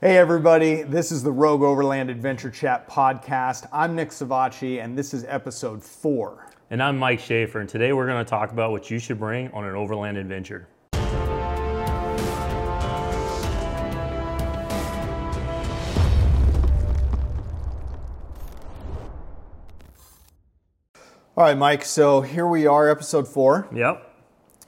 Hey, everybody, this is the Rogue Overland Adventure Chat podcast. I'm Nick Savacci, and this is episode four. And I'm Mike Schaefer, and today we're going to talk about what you should bring on an overland adventure. All right, Mike, so here we are, episode four, Yep.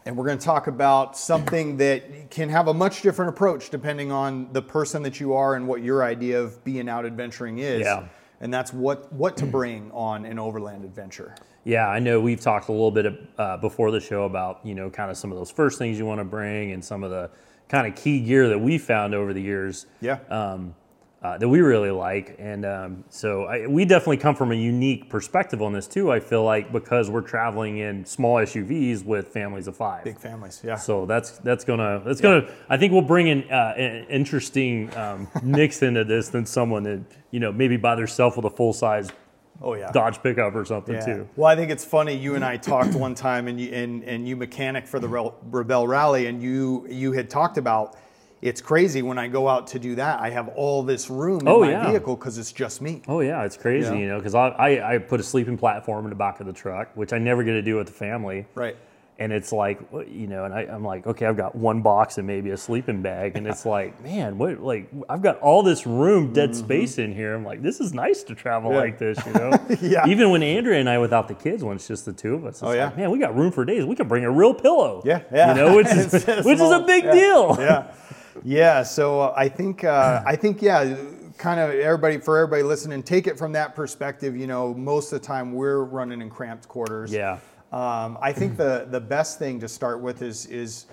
And we're going to talk about something that can have a much different approach depending on the person that you are and what your idea of being out adventuring is. Yeah. And that's what, what to bring on an overland adventure. Yeah, I know we've talked a little bit uh, before the show about, you know, kind of some of those first things you want to bring and some of the kind of key gear that we found over the years. Yeah. um, uh, that we really like. And um, so I, we definitely come from a unique perspective on this too. I feel like because we're traveling in small SUVs with families of five. Big families, yeah. So that's that's gonna that's gonna. I think we'll bring in uh, an interesting um, mix into this than someone that you know maybe by themselves with a full size Oh, yeah. Dodge pickup or something Yeah. too. Well, I think it's funny. You and I talked one time, and you and, and you mechanic for the Rebelle Rally, and you you had talked about it's crazy when I go out to do that. I have all this room in Oh, my yeah. vehicle because it's just me. Oh yeah, it's crazy, Yeah. you know, because I, I I put a sleeping platform in the back of the truck, which I never get to do with the family. Right. And it's like, you know, and I, I'm like, okay, I've got one box and maybe a sleeping bag, and it's like, man, what? Like, I've got all this room, dead space in here. I'm like, this is nice to travel Mm-hmm. Yeah. like this, you know. Yeah. Even when Andrea and I without the kids, when it's just the two of us, it's Oh, yeah. like, man, we got room for days. We can bring a real pillow. Yeah, yeah. You know, which is which is a big yeah, deal. Yeah. Yeah. So uh, I think uh, I think yeah. Kind of everybody for everybody listening, take it from that perspective. You know, most of the time we're running in cramped quarters. Yeah. Um, I think the the best thing to start with is is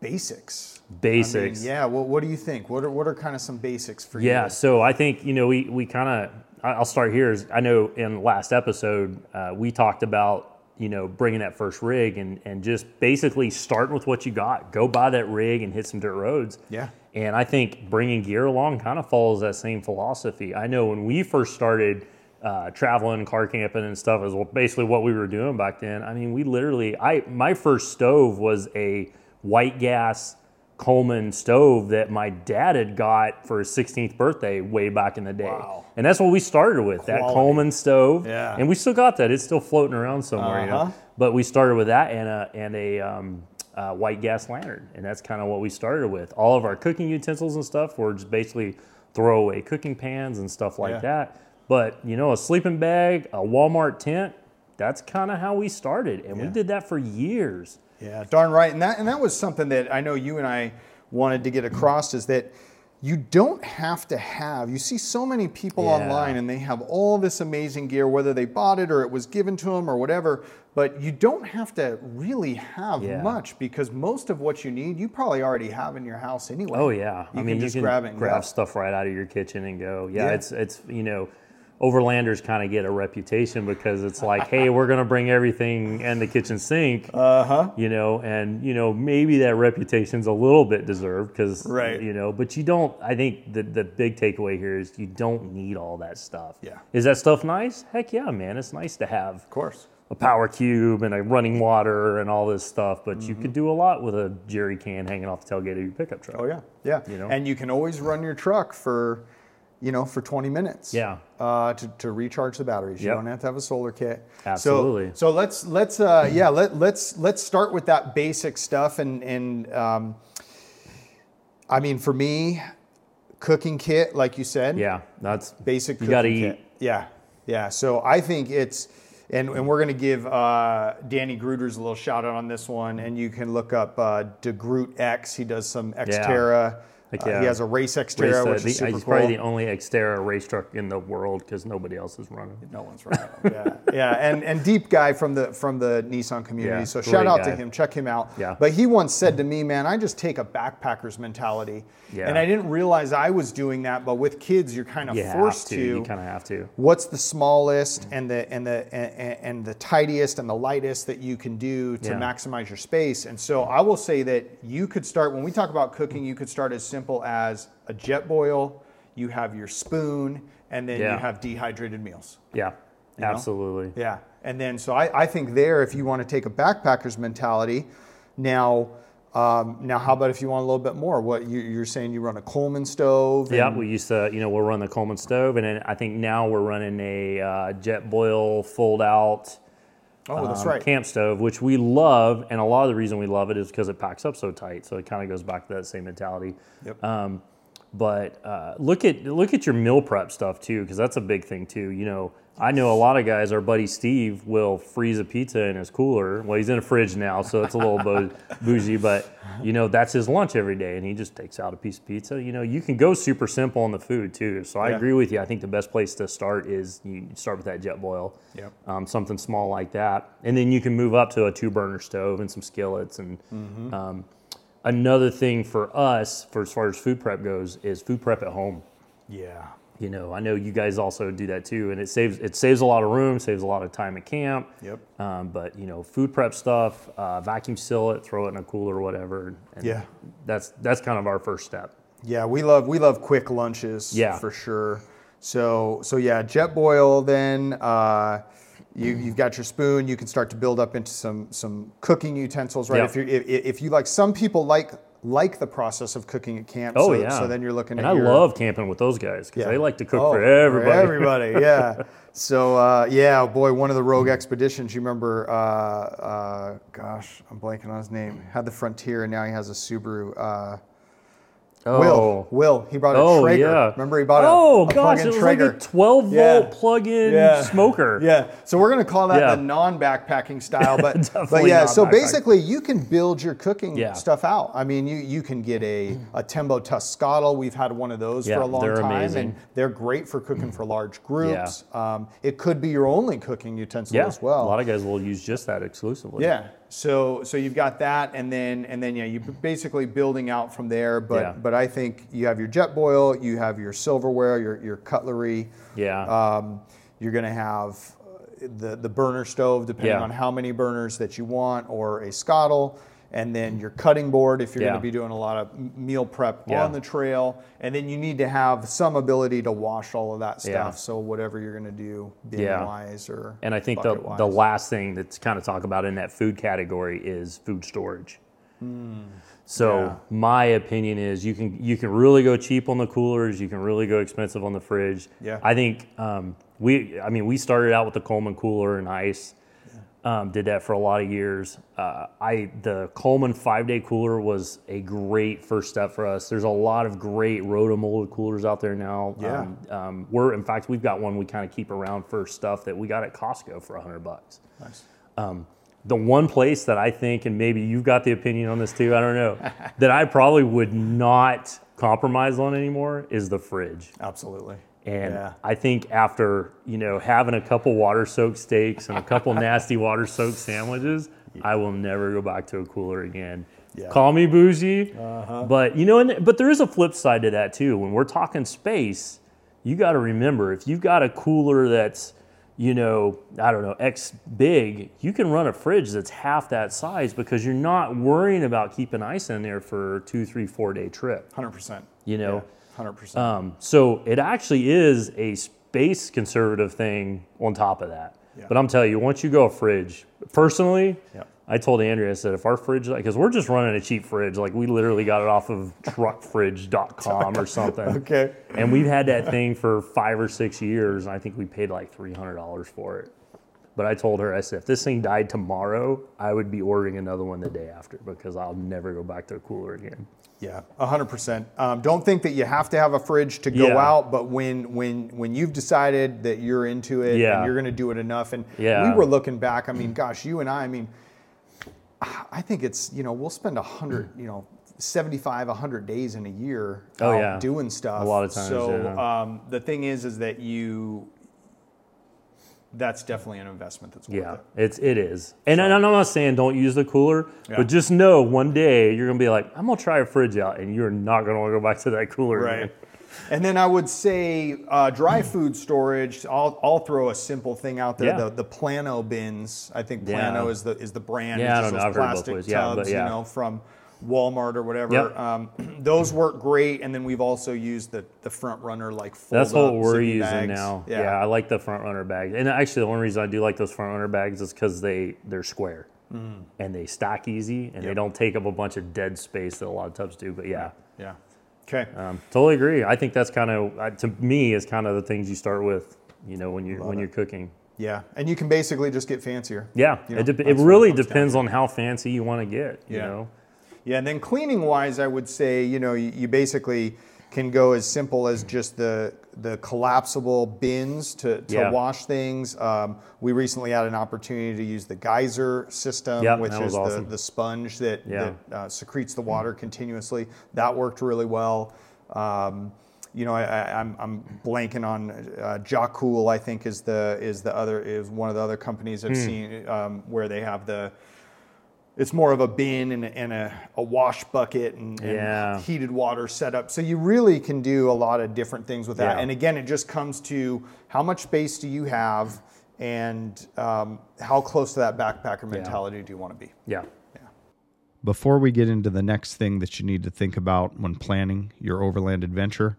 basics. I mean, Basics. yeah. Well, what do you think? What are what are kind of some basics for you? Yeah, so I think you know we we kind of I'll start here. Is I know in last episode uh, we talked about you know bringing that first rig and and just basically starting with what you got. Go buy that rig and hit some dirt roads. Yeah. And I think bringing gear along kind of follows that same philosophy. I know when we first started uh, traveling, car camping, and stuff is basically what we were doing back then. I mean, we literally, I my first stove was a white gas Coleman stove that my dad had got for his 16th birthday way back in the day. Wow. And that's what we started with that Coleman stove. Yeah. And we still got that. It's still floating around somewhere. You Uh-huh. know? But we started with that and a and a um, uh, white gas lantern, and that's kind of what we started with. All of our cooking utensils and stuff were just basically throwaway cooking pans and stuff like Yeah. that. But you know, a sleeping bag, a Walmart tent. That's kind of how we started, and we did that for years. Yeah, darn right. And that and that was something that I know you and I wanted to get across is that you don't have to have. You see so many people Yeah. online and they have all this amazing gear whether they bought it or it was given to them or whatever, but you don't have to really have Yeah. much because most of what you need you probably already have in your house anyway. Oh yeah, You I mean can just you can grab it and grab go. stuff right out of your kitchen and go. Yeah, Yeah. it's it's you know, overlanders kind of get a reputation because it's like, hey, we're gonna bring everything and the kitchen sink. Uh huh. You know, and you know maybe that reputation's a little bit deserved because Right. you know, but you don't. I think the the big takeaway here is you don't need all that stuff. Yeah. Is that stuff nice? Heck yeah, man! It's nice to have Of course. a power cube and a running water and all this stuff, but you could do a lot with a jerry can hanging off the tailgate of your pickup truck. Oh yeah. Yeah. You know? And you can always run your truck for you know, for 20 minutes. Yeah. Uh, to, to recharge the batteries. You don't have to have a solar kit. Absolutely. So, so let's let's uh, yeah let let's let's start with that basic stuff and and um, I mean for me, cooking kit like you said. Yeah, that's Basic. You gotta eat. Yeah. Yeah. So I think it's. And, and we're going to give uh, Danny Gruters a little shout out on this one, and you can look up uh, DeGroot X. He does some Xterra. Heck Uh, yeah. he has a race Xterra, race, uh, which the- is super he's cool. probably the only Xterra race truck in the world because nobody else is running. No one's running. Yeah, yeah, and and deep guy from the from the Nissan community. Yeah, so shout out to him. Check him out. Yeah. But he once said to me, "Man, I just take a backpacker's mentality." Yeah. And I didn't realize I was doing that, but with kids, you're kind of You forced to. to. You kind of have to. What's the smallest and the and the and, and the tightest and the lightest that you can do to Yeah. maximize your space? And so I will say that you could start when we talk about cooking, you could start as simple as a Jetboil. You have your spoon, and then Yeah. you have dehydrated meals. Yeah, know? absolutely. Yeah. And then, so I, I think there, if you want to take a backpacker's mentality, now Um, now, how about if you want a little bit more? What you, you're saying you run a Coleman stove? Yeah, we used to, you know, we'll run the Coleman stove, and then I think now we're running a uh, Jetboil fold out Oh, that's um, right. camp stove, which we love, and a lot of the reason we love it is because it packs up so tight. So it kind of goes back to that same mentality. Yep. Um, but uh, look at look at your meal prep stuff too, because that's a big thing too. You know, I know a lot of guys. Our buddy Steve will freeze a pizza in his cooler. Well, he's in a fridge now, so it's a little bo- bougie, but you know that's his lunch every day, and he just takes out a piece of pizza. You know, you can go super simple on the food too. So I Yeah. agree with you. I think the best place to start is you start with that Jetboil Yep. um, something small like that, and then you can move up to a two burner stove and some skillets. And Mm-hmm. um, another thing for us, for as far as food prep goes, is food prep at home. Yeah. You know, I know you guys also do that too, and it saves it saves a lot of room, saves a lot of time at camp. Yep. Um, but you know, food prep stuff, uh, vacuum seal it, throw it in a cooler or whatever. And Yeah. that's that's kind of our first step. Yeah, we love we love quick lunches. Yeah. for sure. So so yeah, Jetboil. Then uh, you you've got your spoon. You can start to build up into some some cooking utensils, right? Yeah. If you if, if you like, some people like like the process of cooking at camp. Oh so, yeah. So then you're looking and at I your, love camping with those guys because Yeah. they like to cook Oh, for everybody. everybody, yeah. So uh, yeah, boy, one of the rogue expeditions. You remember? Uh, uh, gosh, I'm blanking on his name. Had the Frontier, and now he has a Subaru. Oh. Will, Will, he brought a Oh Traeger. yeah. Remember he bought a, oh a gosh, it was Traeger. like a 12 Yeah. volt plug-in Yeah. smoker. Yeah, so we're gonna call that the non-backpacking style, but but yeah. So basically, you can build your cooking stuff out. I mean, you you can get a a Tembo Tusk Skottle. We've had one of those for a long time, amazing. and they're great for cooking for large groups. Um, it could be your only cooking utensil as well. a lot of guys will use just that exclusively. Yeah. So so you've got that, and then and then yeah, you basically building out from there. But Yeah. but I think you have your Jetboil, you have your silverware, your your cutlery. Yeah. Um, you're going to have uh, the the burner stove, depending Yeah. on how many burners that you want, or a Skottle. And then your cutting board if you're Yeah. going to be doing a lot of meal prep Yeah. on the trail. And then you need to have some ability to wash all of that stuff. Yeah. So whatever you're going to do, bin Yeah. wise or and I think the, the last thing that's kind of talk about in that food category is food storage. So Hmm. Yeah. my opinion is you can you can really go cheap on the coolers, you can really go expensive on the fridge. Yeah. I think um, we I mean we started out with the Coleman cooler and ice. Um, did that for a lot of years. Uh, I the Coleman five day cooler was a great first step for us. There's a lot of great rotomolded coolers out there now. Yeah. Um, um, we're in fact we've got one we kind of keep around for stuff that we got at Costco for hundred bucks. Nice. The one place that I think, and maybe you've got the opinion on this too, I don't know, that I probably would not compromise on anymore is the fridge. Absolutely. And Yeah. I think after, you know, having a couple water soaked steaks and a couple nasty water soaked sandwiches, I will never go back to a cooler again. Yeah. Uh-huh. Call me bougie, but you know, and, but there is a flip side to that too. When we're talking space, you got to remember if you've got a cooler that's, you know, I don't know, X big, you can run a fridge that's half that size because you're not worrying about keeping ice in there for two, three, four day trip. Hundred percent. You know, Hundred percent. um, so it actually is a space conservative thing on top of that. Yeah. But I'm telling you, once you go a fridge, personally, Yeah. I told Andrea, I said, if our fridge, because we're just running a cheap fridge, like we literally got it off of truckfridge.com or something. Okay. And we've had that thing for five or six years, and I think we paid like $300 for it. But I told her, I said, if this thing died tomorrow, I would be ordering another one the day after because I'll never go back to a cooler again. Yeah, hundred percent. Um, don't think that you have to have a fridge to go Yeah. out, but when when when you've decided that you're into it Yeah. and you're going to do it enough, and Yeah. we were looking back. I mean, gosh, you and I. I mean, I think it's you know we'll spend a hundred you know. 75 100 days in a year Oh, yeah. doing stuff A lot of times, so yeah. um, the thing is is that you that's definitely an investment that's worth Yeah, it it's it is, and, and I'm not saying don't use the cooler, Yeah. but just know one day you're gonna be like, I'm gonna try a fridge out, and you're not gonna want to go back to that cooler. Right. again. And then I would say uh, dry food storage. I'll, I'll throw a simple thing out there. Yeah. The, the Plano bins. I think Yeah. Plano is the is the brand. Yeah, I don't know. I've heard both plastic ways. Yeah, but tubs, yeah. you know, from Walmart or whatever. Yep. Um, those work great. And then we've also used the the front runner like That's what we're using bags. now. Yeah. Yeah. I like the front runner bags, and actually the only reason I do like those front runner bags is because they they're square. and they stack easy and they don't take up a bunch of dead space that a lot of tubs do. But yeah, Yeah. Okay. um, totally agree. I think that's kind of uh, to me is kind of the things you start with. You know, when you're when you're cooking. Yeah. And you can basically just get fancier. Yeah, You know, it, dep- it it really depends on how fancy you want to get. You Yeah. know, Yeah, and then cleaning wise, I would say you know you, you basically can go as simple as just the the collapsible bins to, to Yeah. wash things. Um, we recently had an opportunity to use the geyser system, Yep, which is awesome. the, the sponge that, Yeah. that uh, secretes the water continuously. That worked really well. Um, you know, I, I, I'm, I'm blanking on uh, Jacool. I think is the is the other is one of the other companies Hmm. I've seen um, where they have the it's more of a bin and, a- and a, a wash bucket and, and Yeah. heated water setup. So you really can do a lot of different things with that. Yeah. And again, it just comes to how much space do you have and um, how close to that backpacker mentality do you want to be? yeah, Before we get into the next thing that you need to think about when planning your overland adventure,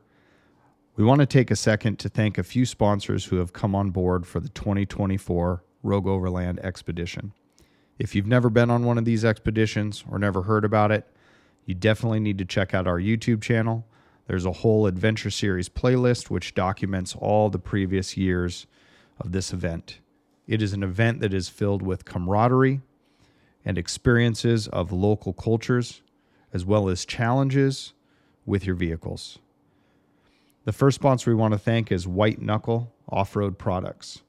we want to take a second to thank a few sponsors who have come on board for the 2024 Rogue Overland Expedition. If you've never been on one of these expeditions or never heard about it, you definitely need to check out our YouTube channel. There's a whole adventure series playlist which documents all the previous years of this event. It is an event that is filled with camaraderie, and experiences of local cultures, as well as challenges with your vehicles. The first sponsor we want to thank is White Knuckle Off Road Products.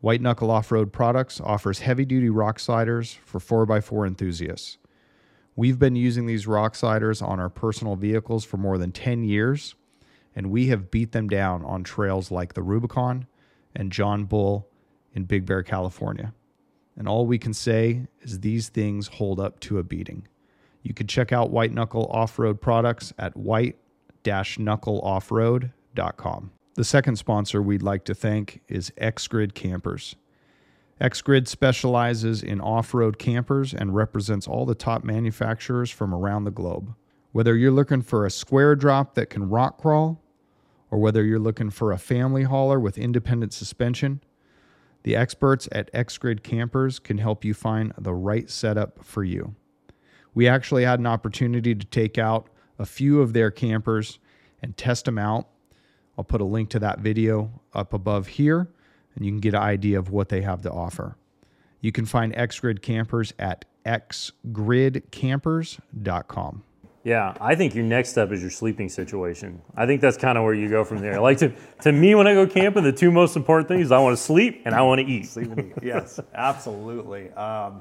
White Knuckle Off Road Products offers heavy duty rock sliders for 4x4 enthusiasts. We've been using these rock sliders on our personal vehicles for more than 10 years, and we have beat them down on trails like the Rubicon and John Bull in Big Bear, California. And all we can say is these things hold up to a beating. You can check out White Knuckle Off Road products at white knuckleoffroad.com. The second sponsor we'd like to thank is XGrid Campers. XGrid specializes in off road campers and represents all the top manufacturers from around the globe. Whether you're looking for a square drop that can rock crawl, or whether you're looking for a family hauler with independent suspension, the experts at XGrid Campers can help you find the right setup for you. We actually had an opportunity to take out a few of their campers and test them out. I'll put a link to that video up above here, and you can get an idea of what they have to offer. You can find XGrid Campers at xgridcampers.com. yeah. I think your next step is your sleeping situation. I think that's kind of where you go from there. Like to to me, when I go camping, the two most important things I want to sleep and I want to eat. Sleep and eat. yes, absolutely. Um,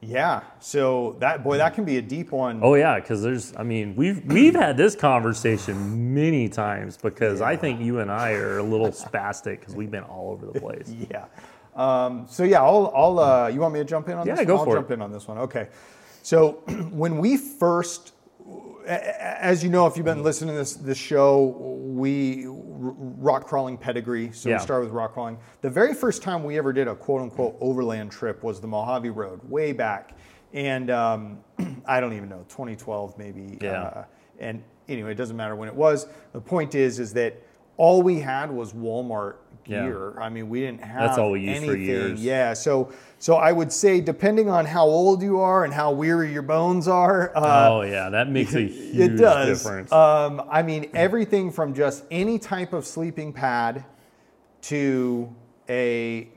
yeah. So that boy, that can be a deep one. Oh yeah, because there's, I mean, we've we've had this conversation many times because I think you and I are a little spastic because we've been all over the place. Yeah. Um, so yeah, I'll, I'll uh, you want me to jump in on Yeah, this? go one? I'll for it. jump in on this one. Okay. So when we first, as you know, if you've been listening to this this show, we rock crawling pedigree. So Yeah. we start with rock crawling. The very first time we ever did a quote unquote overland trip was the Mojave Road, way back, and um, I don't even know, 2012 maybe. Yeah. Uh, and anyway, it doesn't matter when it was. The point is, is that all we had was Walmart gear. Yeah. I mean, we didn't have That's all we used for anything. years. Yeah. So, so I would say, depending on how old you are and how weary your bones are, uh, oh yeah, that makes a huge it does. difference. Um, I mean, everything from just any type of sleeping pad to a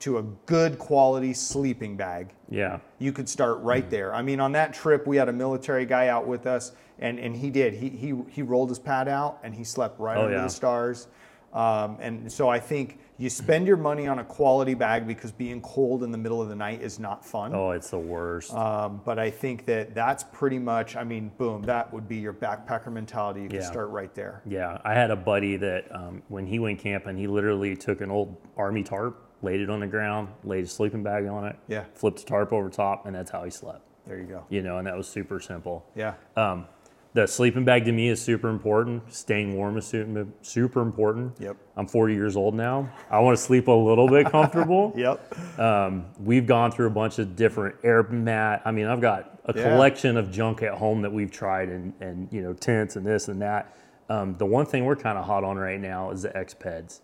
to a good quality sleeping bag yeah, you could start right there. I mean, on that trip, we had a military guy out with us, and, and he did. He, he, he rolled his pad out and he slept right Oh, under yeah. the stars. Um, and so I think you spend your money on a quality bag because being cold in the middle of the night is not fun. oh, it's the worst. Um, but I think that that's pretty much, I mean, boom, that would be your backpacker mentality. You can Yeah. start right there. Yeah, I had a buddy that um, when he went camping, he literally took an old army tarp, laid it on the ground, laid a sleeping bag on it, Yeah. flipped the tarp over top, and that's how he slept. There you go. You know, and that was super simple. Yeah. Um, the sleeping bag to me is super important. Staying warm is super important. Yep. I'm 40 years old now. I want to sleep a little bit comfortable. Yep. Um, we've gone through a bunch of different air mat. I mean, I've got a Yeah. collection of junk at home that we've tried, and and you know tents and this and that. Um, the one thing we're kind of hot on right now is the Expeds.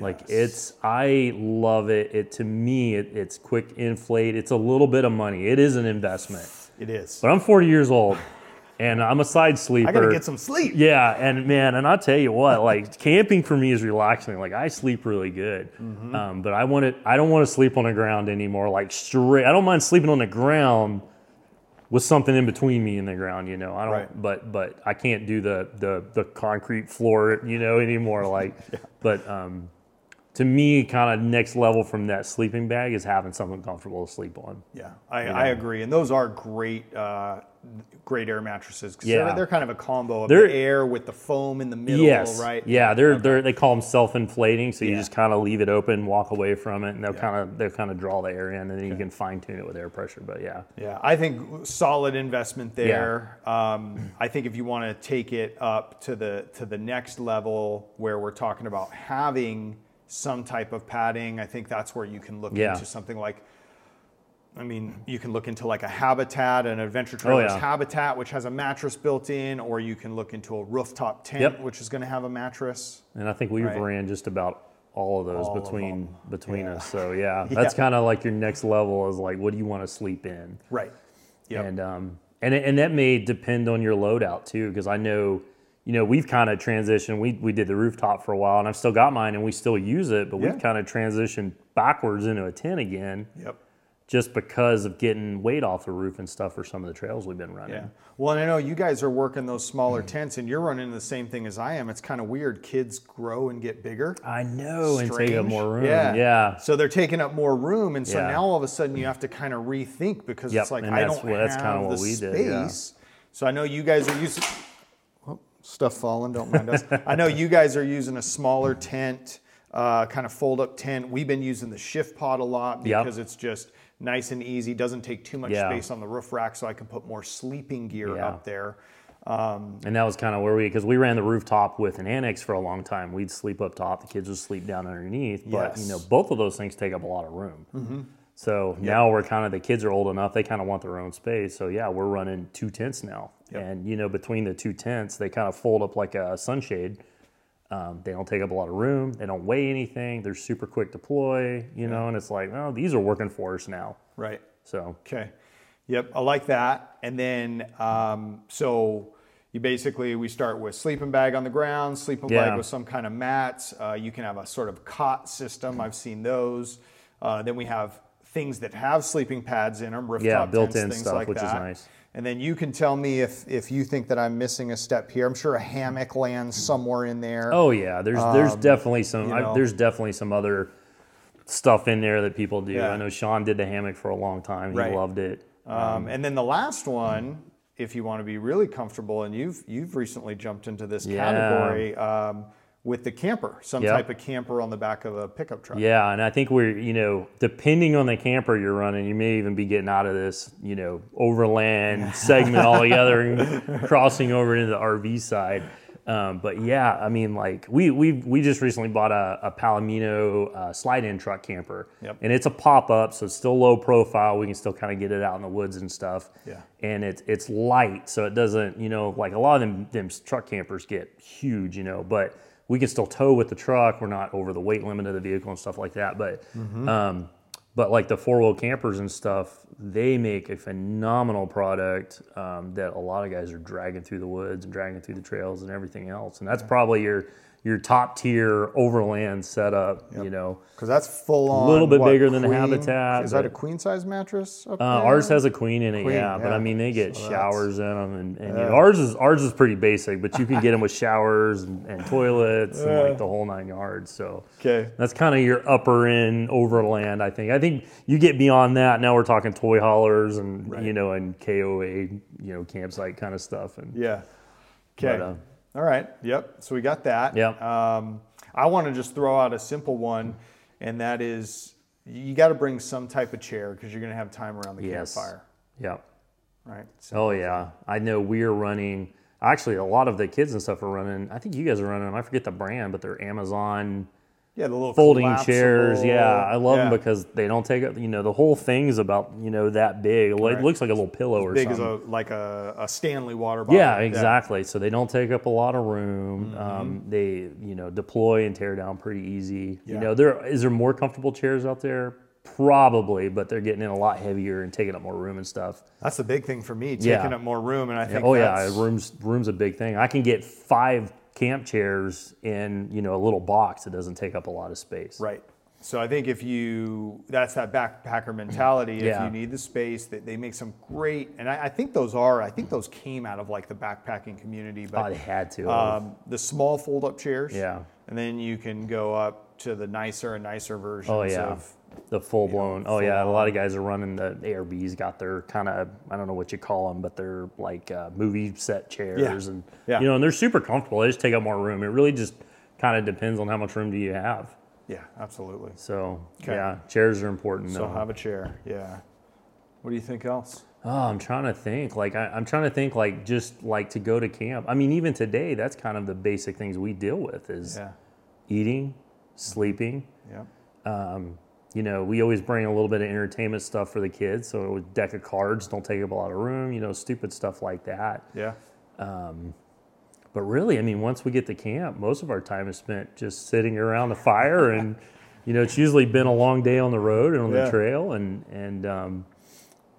Like it's, I love it. It to me, it, it's quick inflate. It's a little bit of money. It is an investment. It is. But I'm 40 years old, and I'm a side sleeper. I gotta get some sleep. Yeah, and man, and I'll tell you what, like camping for me is relaxing. Like I sleep really good, Mm-hmm. um, but I want to. I don't want to sleep on the ground anymore. Like straight, I don't mind sleeping on the ground with something in between me and the ground. You know, I don't. Right. But but I can't do the the the concrete floor. You know anymore. Like, but um, to me, kind of next level from that sleeping bag is having something comfortable to sleep on. Yeah, I, I agree, and those are great, uh, great air mattresses. 'cause Yeah. they're, they're kind of a combo of They're- the air with the foam in the middle, Yes. right? Yeah, they're they're they call them self-inflating, so you Yeah. just kind of leave it open, walk away from it, and they'll Yeah. kind of they'll kind of draw the air in, and then you can fine tune it with air pressure. But yeah, Yeah, I think solid investment there. Um, I think if you want to take it up to the to the next level, where we're talking about having some type of padding, I think that's where you can look Yeah. into something like. I mean, you can look into like a habitat, an adventure trailer's Oh, yeah. habitat, which has a mattress built in, or you can look into a rooftop tent, Yep. which is going to have a mattress. and I think we've Right. ran just about all of those All between them. between Yeah. us. So yeah, Yeah. that's kind of like your next level is like, what do you want to sleep in? Right. Yep. And um, and and that may depend on your loadout too, because I know, you know, we've kind of transitioned. We we did the rooftop for a while, and I've still got mine, and we still use it, but Yeah. we've kind of transitioned backwards into a tent again, yep. just because of getting weight off the roof and stuff for some of the trails we've been running. Yeah. Well, and I know you guys are working those smaller mm-hmm. tents, and you're running the same thing as I am. It's kind of weird. Kids grow and get bigger. I know, and take up more room. Yeah. Yeah. So they're taking up more room, and so Yeah. now all of a sudden you have to kind of rethink because Yep, it's like and I that's don't what- that's have the what we space. did, yeah. So I know you guys are using stuff falling. Don't mind us. I know you guys are using a smaller tent, uh, kind of fold up tent. We've been using the ShiftPod a lot Yep. because it's just nice and easy. Doesn't take too much Yeah. space on the roof rack, so I can put more sleeping gear Yeah. up there. Um, And that was kind of where we, because we ran the rooftop with an annex for a long time. We'd sleep up top, the kids would sleep down underneath. But you know, Mm-hmm. both of those things take up a lot of room. So now we're kind of the kids are old enough; they kind of want their own space. So yeah, we're running two tents now, Yep. and you know, between the two tents, they kind of fold up like a sunshade. Um, they don't take up a lot of room. They don't weigh anything. They're super quick deploy, you know, and it's like, oh, these are working for us now. right. So Okay. Yep, I like that. And then, um, so you basically, we start with sleeping bag on the ground, sleeping bag with some kind of mats. Uh, you can have a sort of cot system. I've seen those. Uh, then we have things that have sleeping pads in them, rooftop Yeah, tents, built-in things stuff, like which is that. nice. And then you can tell me if, if you think that I'm missing a step here. I'm sure a hammock lands somewhere in there. Oh yeah, there's there's definitely some Um, you I, there's definitely some other stuff in there that people do. Yeah. I know Sean did the hammock for a long time. He Right. loved it. Um, and then the last one, if you want to be really comfortable, and you've you've recently jumped into this Yeah. category um, with the camper, some Yep. type of camper on the back of a pickup truck. Yeah, and I think we're you know depending on the camper you're running, you may even be getting out of this you know overland segment altogether and crossing over into the RV side. Um, but yeah, I mean, like we we we just recently bought a, a Palomino uh, slide-in truck camper, Yep. and it's a pop-up, so it's still low profile. We can still kind of get it out in the woods and stuff. Yeah. and it's it's light, so it doesn't you know like a lot of them them truck campers get huge, you know, but we can still tow with the truck. We're not over the weight limit of the vehicle and stuff like that, but. Um, but like the four wheel campers and stuff, they make a phenomenal product um, that a lot of guys are dragging through the woods and dragging through the trails and everything else. And that's probably your your top tier overland setup. You know, because that's full on. A little bit what, bigger than the Habitat, Is that a queen size mattress? Up uh, there? ours has a queen in it, Queen, yeah. But. I mean, they get So showers in them, and, and you know, ours is ours is pretty basic, but you can get them with showers and, and toilets and like the whole nine yards. So Okay. that's kind of your upper end overland. I think. I think you get beyond that. Now we're talking toy haulers and you know and KOA, you know, campsite kind of stuff. And Yeah. Okay. But, uh, All right. Yep. So we got that. Yep. Um, I want to just throw out a simple one, and that is you got to bring some type of chair because you're going to have time around the yes, campfire, yeah. right? So, Oh yeah, I know we're running. Actually, a lot of the kids and stuff are running. I think you guys are running them. I forget the brand, but they're Amazon Yeah, the little folding chairs. Yeah, I love yeah. them because they don't take up. You know, the whole thing's about you know that big. It Right. looks like a little pillow or big as something. a like a, a Stanley water bottle. yeah, exactly. So they don't take up a lot of room. Mm-hmm. Um, they you know deploy and tear down pretty easy. Yeah. You know, there is there more comfortable chairs out there. Probably, but they're getting in a lot heavier and taking up more room and stuff. That's the big thing for me, taking Yeah. up more room, and I think oh yeah, rooms rooms a big thing. I can get five camp chairs in you know a little box. It doesn't take up a lot of space. Right. So I think if you, that's that backpacker mentality. If Yeah. you need the space, that they make some great, and I, I think those are, I think those came out of like the backpacking community. Oh, But they had to. um, the small fold-up chairs. Yeah. And then you can go up to the nicer and nicer versions Oh yeah, of. The full blown. oh full yeah, a lot of guys are running the ARBs. Got their kind of I don't know what you call them, but they're like uh, movie set chairs, and Yeah. you know, and they're super comfortable. They just take up more room. It really just kind of depends on how much room do you have. Yeah, absolutely. So Okay. yeah, chairs are important. So though. have a chair. Yeah. What do you think else? Oh, I'm trying to think. Like I, I'm trying to think. Like just like to go to camp. I mean, even today, that's kind of the basic things we deal with is Yeah. eating, sleeping. Yeah. You know, we always bring a little bit of entertainment stuff for the kids. So a deck of cards don't take up a lot of room, you know, stupid stuff like that. Yeah. But really, I mean, once we get to camp, most of our time is spent just sitting around the fire, and you know, it's usually been a long day on the road and on Yeah. the trail, and and um,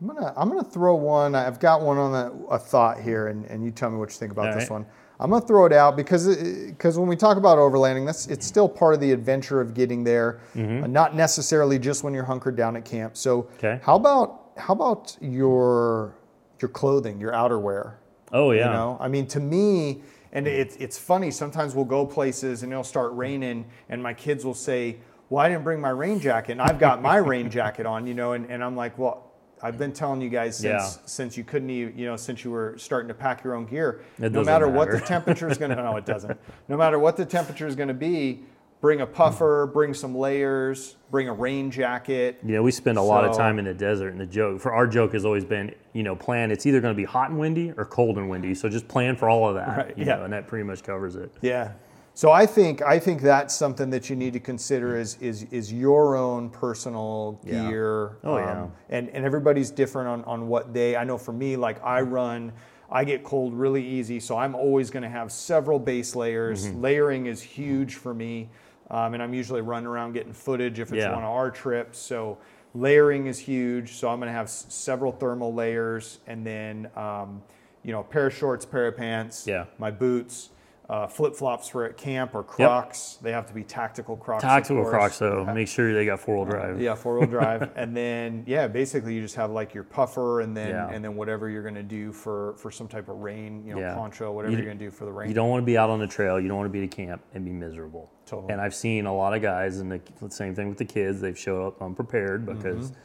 I'm gonna I'm gonna throw one. I've got one on the, a thought here, and, and you tell me what you think about All this right. one. I'm gonna throw it out because because when we talk about overlanding, that's it's still part of the adventure of getting there, uh, not necessarily just when you're hunkered down at camp. So Mm-hmm. Okay. how about how about your your clothing, your outerwear? oh yeah, You know, I mean, to me, and it's it's funny. Sometimes we'll go places and it'll start raining, and my kids will say, "Well, I didn't bring my rain jacket, and I've got my rain jacket on." You know, and, and I'm like, "Well, I've been telling you guys since Yeah. since you couldn't, even you know, since you were starting to pack your own gear. It no doesn't matter what the temperature is going to, no, it doesn't. No matter what the temperature is going to be, bring a puffer, bring some layers, bring a rain jacket. You know, we spend a lot of time in the desert, and the joke for our joke has always been, you know, plan. It's either going to be hot and windy or cold and windy. So just plan for all of that, Right, you yeah. know, and that pretty much covers it. Yeah. So I think I think that's something that you need to consider is is is your own personal Yeah. gear. um, Oh, yeah. And and everybody's different on on what they. I know for me, like I run. I get cold really easy, so I'm always going to have several base layers. Mm-hmm. Layering is huge for me, um, and I'm usually running around getting footage if it's Yeah. one of our trips. So layering is huge. So I'm going to have s- several thermal layers, and then um, you know, a pair of shorts, pair of pants, Yeah. my boots, uh, flip flops for at camp or Crocs. They have to be tactical Crocs. Tactical. Crocs, though, make sure they got four wheel drive. Yeah, four wheel drive, and then yeah, basically you just have like your puffer, and then Yeah. and then whatever you're gonna do for for some type of rain, you know, Yeah. poncho, whatever you, you're gonna do for the rain. You don't want to be out on the trail. You don't want to be at camp and be miserable. Totally. And I've seen a lot of guys, and the, the same thing with the kids. They've showed up unprepared because, Mm-hmm.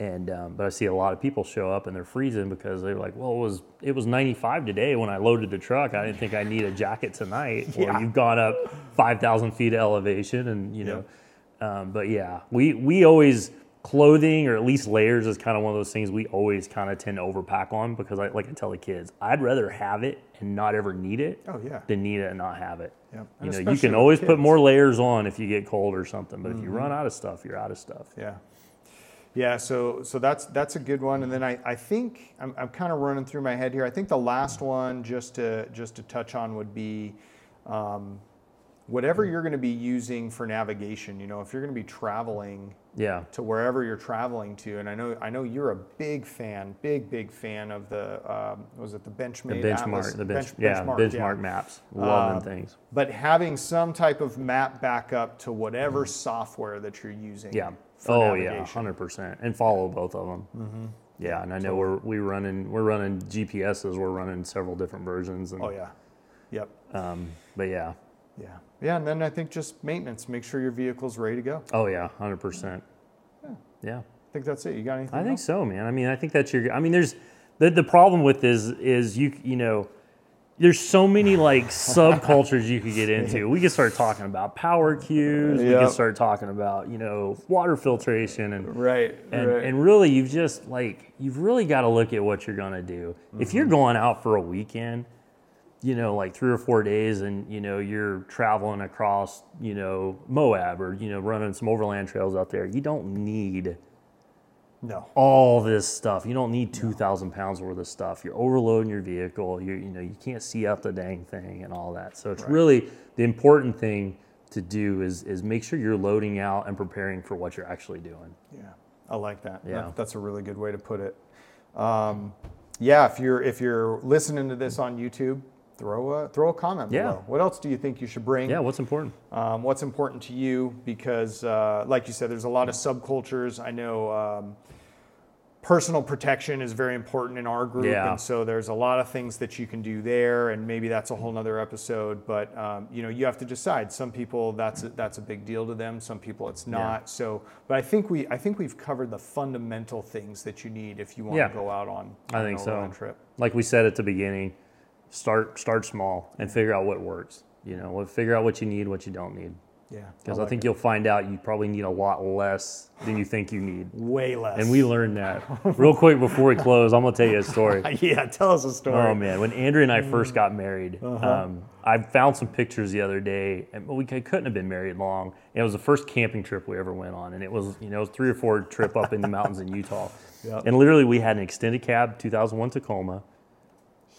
And um, but I see a lot of people show up and they're freezing because they're like, well, it was it was 95 today when I loaded the truck. I didn't think I need a jacket tonight. Yeah. Or you've gone up 5,000 feet of elevation, and you know, um, but yeah, we we always clothing or at least layers is kind of one of those things we always kind of tend to overpack on because I like I tell the kids, I'd rather have it and not ever need it Oh, yeah. than need it and not have it. Yep. You know, you can always put more layers on if you get cold or something, but if Mm-hmm. you run out of stuff, you're out of stuff. Yeah. Yeah, so so that's that's a good one, and then I, I think I'm, I'm kind of running through my head here. I think the last one just to just to touch on would be um, whatever you're going to be using for navigation. You know, if you're going to be traveling Yeah. to wherever you're traveling to, and I know I know you're a big fan, big big fan of the um, was it the Benchmade The benchmark, Atlas? the bench, Bench- yeah, benchmark, yeah. maps. Love Uh, them things. But having some type of map backup to whatever software that you're using. Mm. Yeah. Oh yeah, hundred percent, and follow both of them. Mm-hmm. Yeah, and I know we're we running we're running GPSs. We're running several different versions. And, Oh yeah. Yep. Um, but yeah. Yeah. Yeah, and then I think just maintenance. Make sure your vehicle's ready to go. Oh yeah, hundred percent. Yeah. I think that's it. You got anything? I think so, man. I mean, I think that's your. I mean, there's the the problem with is is you you know. There's so many like subcultures you could get into. We could start talking about power cues. We Yep. could start talking about you know water filtration and Right. and, right. and really you've just like you've really got to look at what you're gonna do. If Mm-hmm. you're going out for a weekend, you know, like three or four days, and you know you're traveling across, you know, Moab or you know running some overland trails out there. You don't need No. all this stuff. You don't need two thousand pounds worth of stuff. You're overloading your vehicle. You you know you can't see out the dang thing and all that. So it's really the important thing to do is is make sure you're loading out and preparing for what you're actually doing. Yeah, I like that. Yeah. That- that's a really good way to put it. Um, yeah, if you're if you're listening to this on YouTube, throw a throw a comment Yeah. below. What else do you think you should bring? Yeah, what's important? Um, what's important to you? Because, uh, like you said, there's a lot of subcultures. I know um, personal protection is very important in our group, Yeah. and so there's a lot of things that you can do there, and maybe that's a whole nother episode. But um, you know, you have to decide. Some people that's a, that's a big deal to them. Some people it's not. So, but I think we I think we've covered the fundamental things that you need if you want Yeah. to go out on, I think so. trip. Like we said at the beginning, start start small and figure out what works. You know, figure out what you need, what you don't need. Yeah, Because I, like think you'll find out you probably need a lot less than you think you need. way less. And we learned that. Real quick before we close, I'm gonna tell you a story. yeah, tell us a story. Oh man, when Andrea and I first got married, um, I found some pictures the other day, and we couldn't have been married long. And It was the first camping trip we ever went on, and it was you know was three or four trip up in the mountains in Utah, Yep. and literally we had an extended cab, 2001 Tacoma,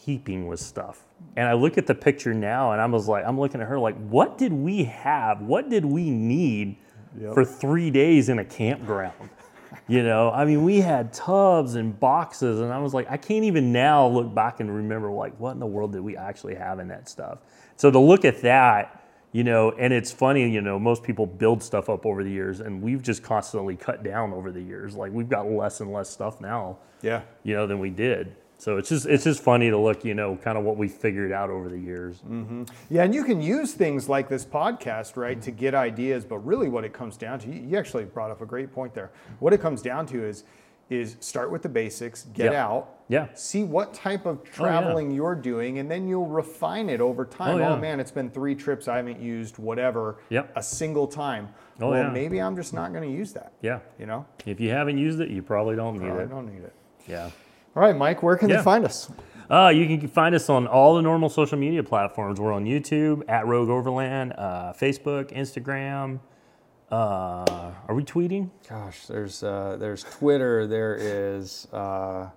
heaping with stuff. And I look at the picture now, and I was like, I'm looking at her like, what did we have? What did we need Yep. for three days in a campground? You know, I mean, we had tubs and boxes, and I was like, I can't even now look back and remember, like, what in the world did we actually have in that stuff? So to look at that, you know, and it's funny, you know, most people build stuff up over the years, and we've just constantly cut down over the years. Like, we've got less and less stuff now, yeah. you know, than we did. So it's just it's just funny to look, you know, kind of what we figured out over the years. Mm-hmm. Yeah, and you can use things like this podcast, right, to get ideas. But really, what it comes down to, you actually brought up a great point there. What it comes down to is, is start with the basics, get Yep. out, Yeah. see what type of Oh, yeah. traveling you're doing, and then you'll refine it over oh, time. Oh, yeah. man, it's been three trips I haven't used whatever Yep. a single time. Oh, well, yeah. maybe I'm just not going to use that. Yeah. You know, If you haven't used it, you probably don't need I it. don't need it. Yeah. All right, Mike, where can Yeah. they find us? Uh, you can find us on all the normal social media platforms. We're on YouTube at Rogue Overland, uh, Facebook, Instagram. Uh, are we tweeting? Gosh, there's uh, there's Twitter, there is uh,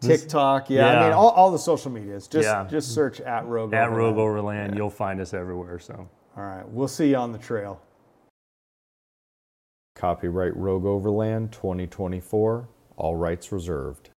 TikTok. Yeah, I mean all, all the social medias. Just Yeah. just search at Rogue. At Overland. Rogue Overland, you'll find us everywhere. So. All right, we'll see you on the trail. Copyright Rogue Overland 2024, all rights reserved.